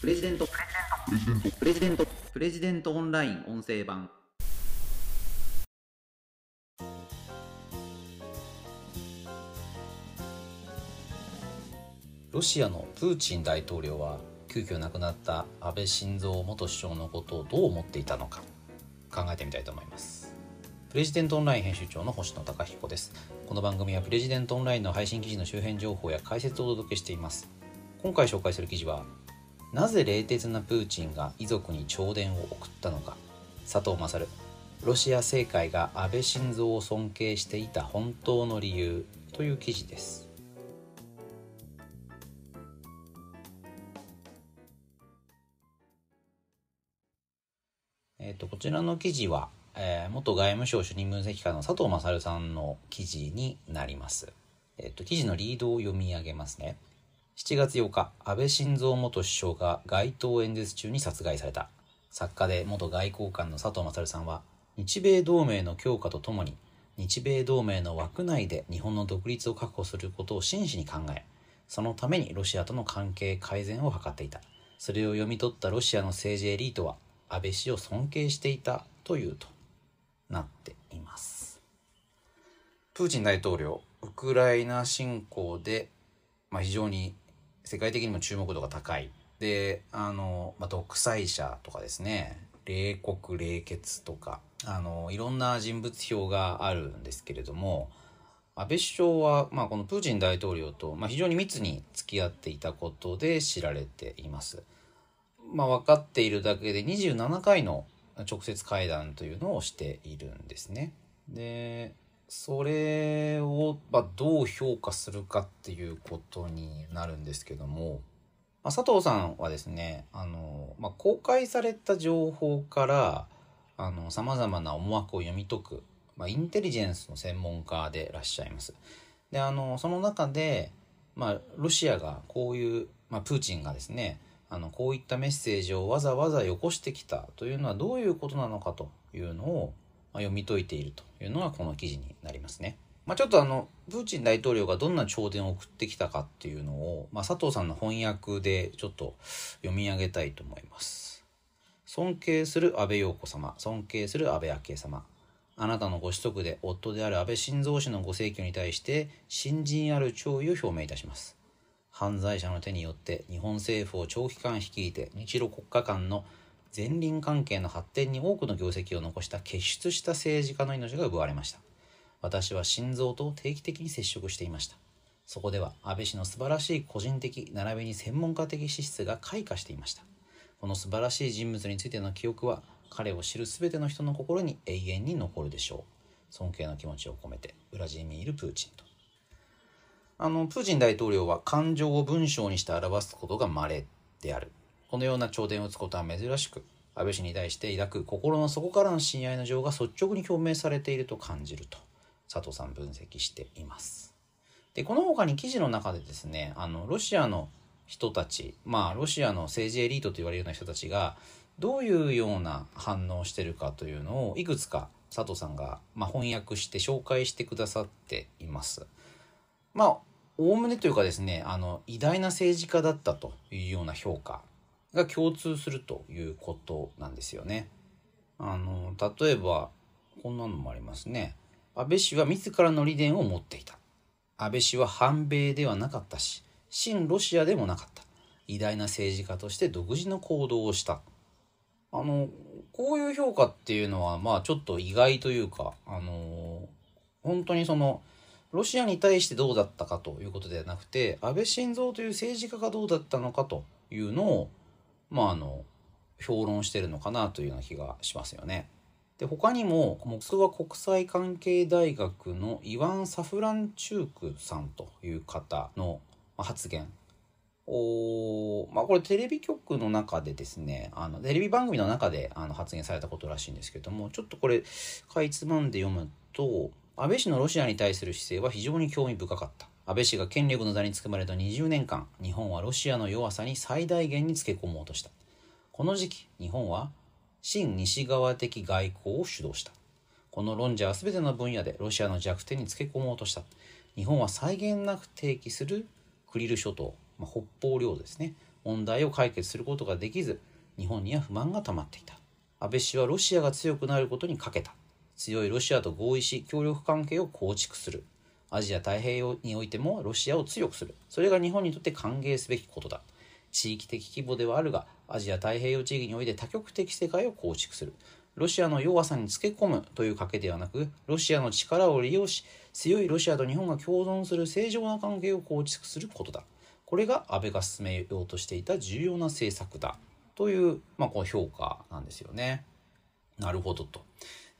プレジデント。プレジデント。プレジデントオンライン音声版。ロシアのプーチン大統領は急遽亡くなった安倍晋三元首相のことをどう思っていたのか考えてみたいと思います。プレジデントオンライン編集長の星野貴彦です。この番組はプレジデントオンラインの配信記事の周辺情報や解説をお届けしています。今回紹介する記事はなぜ冷徹なプーチンが遺族に弔電を送ったのか佐藤勝ロシア政界が安倍晋三を尊敬していた本当の理由という記事ですえーと、こちらの記事は、えー、元外務省主任分析官の佐藤勝さんの記事になります。えーと、記事のリードを読み上げますね。7月8日、安倍晋三元首相が街頭演説中に殺害された。作家で元外交官の佐藤勝さんは、日米同盟の強化とともに、日米同盟の枠内で日本の独立を確保することを真摯に考え、そのためにロシアとの関係改善を図っていた。それを読み取ったロシアの政治エリートは、安倍氏を尊敬していたというとなっています。プーチン大統領、ウクライナ侵攻で、まあ、非常に世界的にも注目度が高い。で、あの、まあ、独裁者とかですね、冷酷冷血とか、あの、いろんな人物評があるんですけれども、安倍首相は、まあ、このプーチン大統領と、まあ、非常に密に付き合っていたことで知られています。まあ、分かっているだけで27回の直接会談というのをしているんですね。でそれを、まあ、どう評価するかっていうことになるんですけども、まあ、佐藤さんはですねあの、まあ、公開された情報からさまざまな思惑を読み解く、まあ、インテリジェンスの専門家でいらっしゃいます。であのその中で、まあ、ロシアがこういう、まあ、プーチンがですねあのこういったメッセージをわざわざよこしてきたというのはどういうことなのかというのを読み解いているというのがこの記事になりますね。まあ、ちょっとあのプーチン大統領がどんな弔電を送ってきたかっていうのを、まあ、佐藤さんの翻訳でちょっと読み上げたいと思います。尊敬する安倍陽子様、尊敬する安倍昭恵様。あなたのご子息で夫である安倍晋三氏のご逝去に対して新人ある弔意を表明いたします。犯罪者の手によって日本政府を長期間率いて日露国家間の前輪関係の発展に多くの業績を残した傑出した政治家の命が奪われました。私は心臓と定期的に接触していました。そこでは安倍氏の素晴らしい個人的並びに専門家的資質が開花していました。この素晴らしい人物についての記憶は彼を知る全ての人の心に永遠に残るでしょう。尊敬の気持ちを込めてウラジーミール・プーチンと。あの、プーチン大統領は感情を文章にして表すことが稀である。このような頂点を打つことは珍しく、安倍氏に対して抱く心の底からの親愛の情が率直に表明されていると感じると、佐藤さん分析しています。で、この他に記事の中でですね、あの、ロシアの人たち、まあ、ロシアの政治エリートと言われるような人たちが、どういうような反応をしてるかというのを、いくつか佐藤さんが、まあ、翻訳して紹介してくださっています。まあ、おおむねというかですね、あの、偉大な政治家だったというような評価が共通するということなんですよね。あの、例えば、こんなのもありますね。安倍氏は自らの理念を持っていた。安倍氏は反米ではなかったし、親ロシアでもなかった。偉大な政治家として独自の行動をした。あの、こういう評価っていうのは、まあちょっと意外というか、あの、本当にその、ロシアに対してどうだったかということではなくて、安倍晋三という政治家がどうだったのかというのを、まあ、あの、評論してるのかなというような気がしますよね。で、他にも、モスクワ国際関係大学のイワン・サフランチュークさんという方の発言。おまあ、これテレビ局の中でですね、あのテレビ番組の中であの発言されたことらしいんですけども、ちょっとこれ、かいつまんで読むと、安倍氏のロシアに対する姿勢は非常に興味深かった。安倍氏が権力の座につくまれた20年間、日本はロシアの弱さに最大限につけ込もうとした。この時期、日本は新西側的外交を主導した。この論者は全ての分野でロシアの弱点につけ込もうとした。日本は際限なく提起するクリル諸島、まあ、北方領土ですね、問題を解決することができず日本には不満が溜まっていた安倍氏はロシアが強くなることにかけた強いロシアと合意し協力関係を構築するアジア太平洋においてもロシアを強くする。それが日本にとって歓迎すべきことだ。地域的規模ではあるがアジア太平洋地域において多極的世界を構築する。ロシアの弱さにつけ込むという賭けではなくロシアの力を利用し強いロシアと日本が共存する正常な関係を構築することだ。これが安倍が進めようとしていた重要な政策だ。という、まあ、こう評価なんですよね。なるほどと。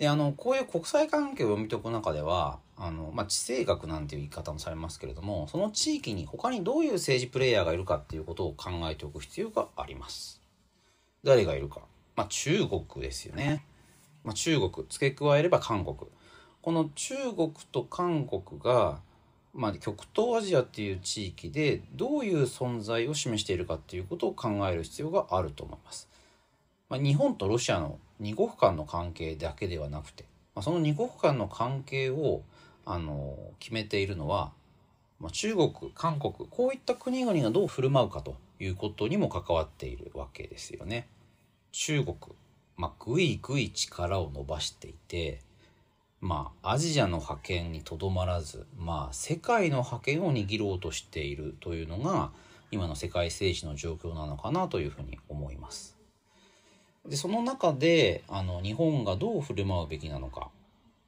であのこういう国際関係を読み解く中ではあの、まあ、地政学なんていう言い方もされますけれどもその地域に他にどういう政治プレイヤーがいるかっていうことを考えておく必要があります。誰がいるか、まあ、中国ですよね。まあ、中国付け加えれば韓国この中国と韓国が、まあ、極東アジアっていう地域でどういう存在を示しているかっていうことを考える必要があると思います。まあ、日本とロシアの二国間の関係だけではなくて、まあ、その二国間の関係をあの決めているのは、まあ、中国韓国こういった国々がどう振る舞うかということにも関わっているわけですよね。中国まあ、ぐいぐい力を伸ばしていて、まあ、アジアの覇権にとどまらず、まあ、世界の覇権を握ろうとしているというのが、今の世界政治の状況なのかなというふうに思います。で、その中で、あの、日本がどう振る舞うべきなのか、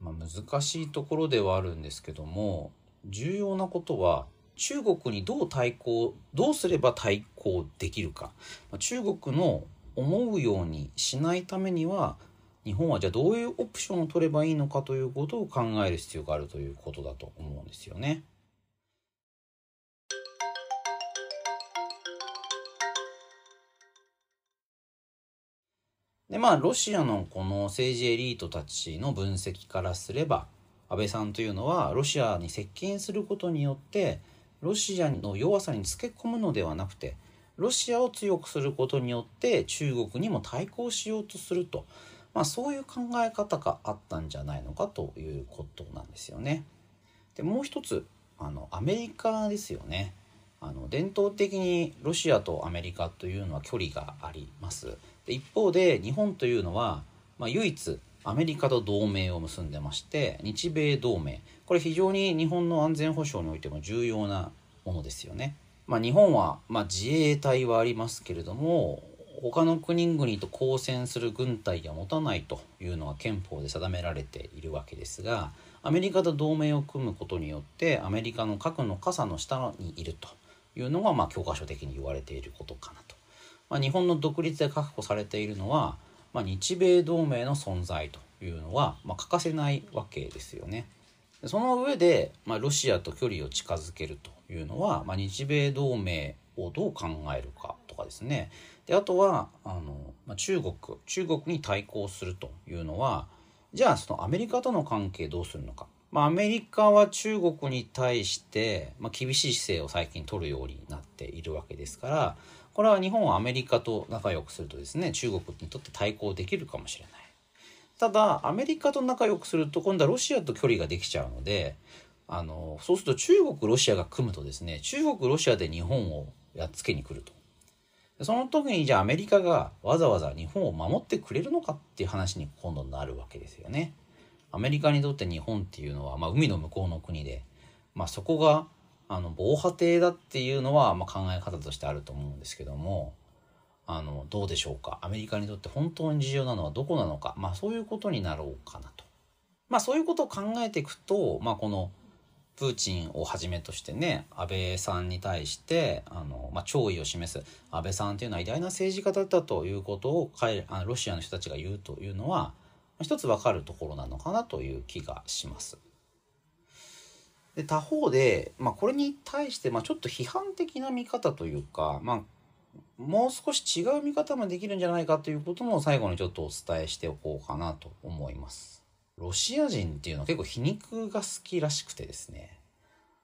まあ、難しいところではあるんですけども、重要なことは、中国にどう対抗、どうすれば対抗できるか。中国の思うようにしないためには日本はじゃあどういうオプションを取ればいいのかということを考える必要があるということだと思うんですよね。でまあロシアのこの政治エリートたちの分析からすれば安倍さんというのはロシアに接近することによってロシアの弱さにつけ込むのではなくてロシアを強くすることによって中国にも対抗しようとすると、まあ、そういう考え方があったんじゃないのかということなんですよね。でもう一つあのアメリカですよね。あの伝統的にロシアとアメリカというのは距離があります。で一方で日本というのは、まあ、唯一アメリカと同盟を結んでまして日米同盟これ非常に日本の安全保障においても重要なものですよね。まあ、日本は、まあ、自衛隊はありますけれども他の国々と交戦する軍隊は持たないというのが憲法で定められているわけですがアメリカと同盟を組むことによってアメリカの核の傘の下にいるというのが、まあ、教科書的に言われていることかなと。まあ、日本の独立で確保されているのは、まあ、日米同盟の存在というのは、まあ、欠かせないわけですよね。その上で、まあ、ロシアと距離を近づけるというのは、まあ、日米同盟をどう考えるかとかですねであとはあの、まあ、中国中国に対抗するというのはじゃあそのアメリカとの関係どうするのか、まあ、アメリカは中国に対して、まあ、厳しい姿勢を最近取るようになっているわけですからこれは日本はアメリカと仲良くするとですね中国にとって対抗できるかもしれない。ただアメリカと仲良くすると今度はロシアと距離ができちゃうのであのそうすると中国ロシアが組むとですね中国ロシアで日本をやっつけに来るとその時にじゃあアメリカがわざわざ日本を守ってくれるのかっていう話に今度なるわけですよね。アメリカにとって日本っていうのは、まあ、海の向こうの国で、まあ、そこがあの防波堤だっていうのは、まあ、考え方としてあると思うんですけどもあのどうでしょうか？アメリカにとって本当に重要なのはどこなのか、まあ、そういうことになろうかなと。まあ、そういうことを考えていくと、まあ、このプーチンをはじめとしてね安倍さんに対してあの、まあ、弔意を示す安倍さんというのは偉大な政治家だったということをロシアの人たちが言うというのは一つ分かるところなのかなという気がします。で他方で、まあ、これに対して、まあ、ちょっと批判的な見方というか、まあ、もう少し違う見方もできるんじゃないかということも最後にちょっとお伝えしておこうかなと思います。ロシア人っていうのは結構皮肉が好きらしくてですね、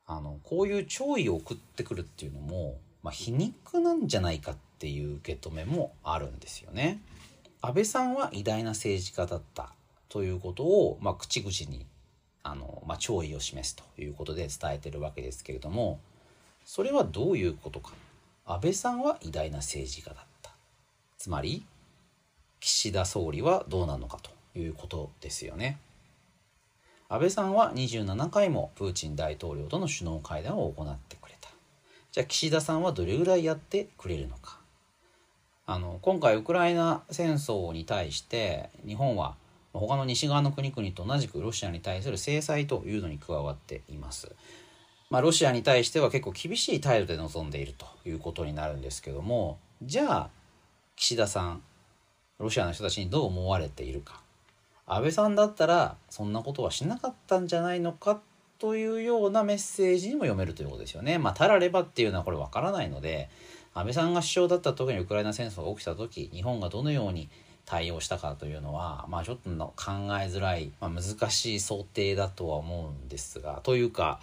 あの、こういう弔意を送ってくるっていうのも、まあ、皮肉なんじゃないかっていう受け止めもあるんですよね。安倍さんは偉大な政治家だったということを、まあ、口々にあの、まあ、弔意を示すということで伝えてるわけですけれどもそれはどういうことか。安倍さんは偉大な政治家だった。つまり岸田総理はどうなのかということですよね。安倍さんは27回もプーチン大統領との首脳会談を行ってくれた。じゃあ岸田さんはどれぐらいやってくれるのか。あの今回ウクライナ戦争に対して日本は他の西側の国々と同じくロシアに対する制裁というのに加わっています。まあ、ロシアに対しては結構厳しい態度で臨んでいるということになるんですけどもじゃあ岸田さんロシアの人たちにどう思われているか安倍さんだったらそんなことはしなかったんじゃないのかというようなメッセージにも読めるということですよね。まあ、たらればっていうのはこれわからないので安倍さんが首相だった時にウクライナ戦争が起きた時日本がどのように対応したかというのは、まあ、ちょっと考えづらい、まあ、難しい想定だとは思うんですがというか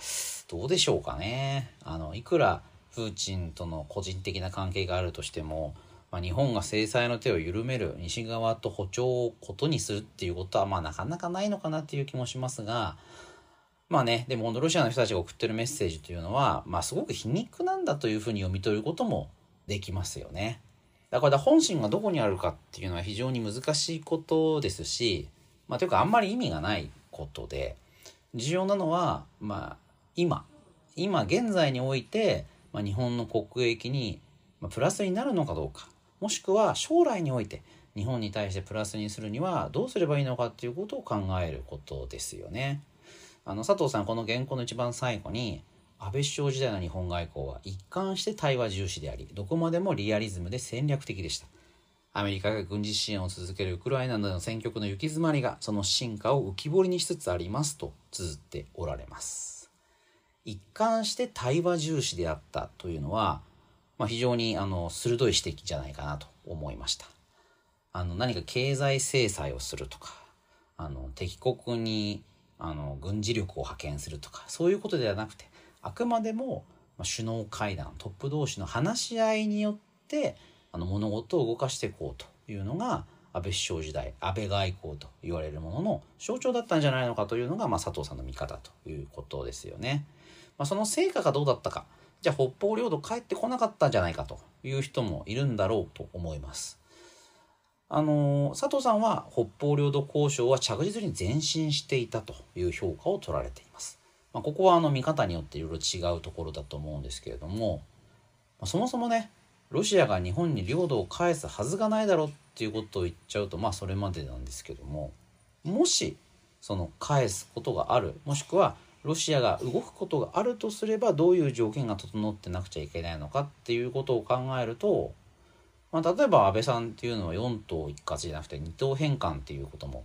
どうでしょうかね。あのいくらプーチンとの個人的な関係があるとしても、まあ、日本が制裁の手を緩める西側と歩調をことにするっていうことは、まあ、なかなかないのかなっていう気もしますがまあねでもロシアの人たちが送ってるメッセージというのは、まあ、すごく皮肉なんだというふうに読み取ることもできますよね。だから本心がどこにあるかっていうのは非常に難しいことですし、まあ、というかあんまり意味がないことで重要なのは、まあ、今今現在において、まあ、日本の国益にプラスになるのかどうかもしくは将来において日本に対してプラスにするにはどうすればいいのかっていうことを考えることですよね。あの佐藤さんこの原稿の一番最後に安倍首相時代の日本外交は一貫して対話重視であり、どこまでもリアリズムで戦略的でした。アメリカが軍事支援を続けるウクライナなどの戦局の行き詰まりがその進化を浮き彫りにしつつありますと綴っておられます。一貫して対話重視であったというのは、まあ、非常にあの鋭い指摘じゃないかなと思いました。あの何か経済制裁をするとか、あの敵国にあの軍事力を派遣するとかそういうことではなくてあくまでも首脳会談トップ同士の話し合いによってあの物事を動かしていこうというのが安倍首相時代安倍外交と言われるものの象徴だったんじゃないのかというのが、まあ、佐藤さんの見方ということですよね。まあ、その成果がどうだったかじゃあ北方領土帰ってこなかったんじゃないかという人もいるんだろうと思います。あの佐藤さんは北方領土交渉は着実に前進していたという評価を取られています。まあ、ここはあの見方によっていろいろ違うところだと思うんですけれども、まあ、そもそもねロシアが日本に領土を返すはずがないだろうっていうことを言っちゃうとまあそれまでなんですけどももしその返すことがあるもしくはロシアが動くことがあるとすればどういう条件が整ってなくちゃいけないのかっていうことを考えると、まあ、例えば安倍さんっていうのは4党一括じゃなくて2党返還っていうことも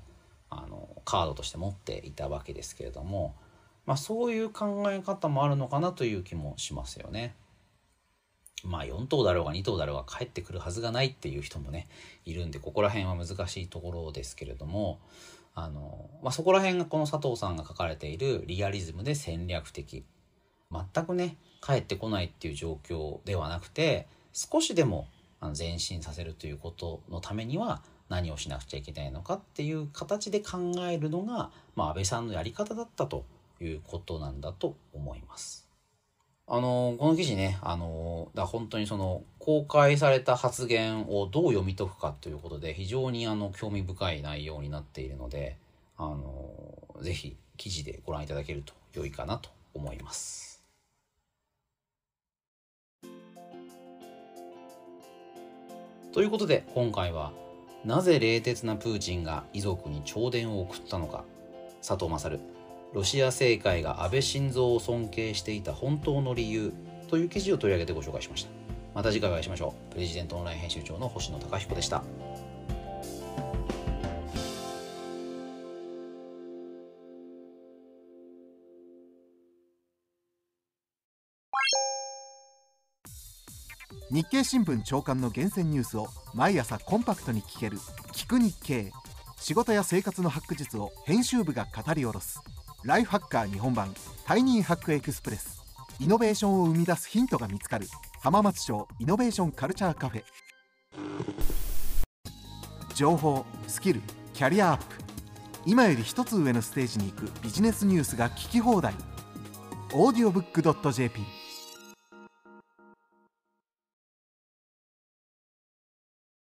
あのカードとして持っていたわけですけれどもまあ、そういう考え方もあるのかなという気もしますよね。まあ4頭だろうが2頭だろうが帰ってくるはずがないっていう人もねいるんでここら辺は難しいところですけれどもあの、まあ、そこら辺がこの佐藤さんが書かれているリアリズムで戦略的全くね帰ってこないっていう状況ではなくて少しでも前進させるということのためには何をしなくちゃいけないのかっていう形で考えるのが、まあ、安倍さんのやり方だったということなんだと思います。あのこの記事ねあのだ本当にその公開された発言をどう読み解くかということで非常にあの興味深い内容になっているのであのぜひ記事でご覧いただけると良いかなと思います。ということで今回はなぜ冷徹なプーチンが遺族に弔電を送ったのか佐藤勝ロシア政界が安倍晋三を尊敬していた本当の理由という記事を取り上げてご紹介しました。また次回お会いしましょう。プレジデントオンライン編集長の星野貴彦でした。日経新聞朝刊の厳選ニュースを毎朝コンパクトに聞ける「聞く日経」仕事や生活のハック術を編集部が語り下ろす。 Lifehacker 日本版 Tiny Hack Express。イノベーションを生み出すヒントが見つかる。浜松町イノベーションカルチャーカフェ。情報スキルキャリアアップ。今より一つ上のステージに行くビジネスニュースが聞き放題。オ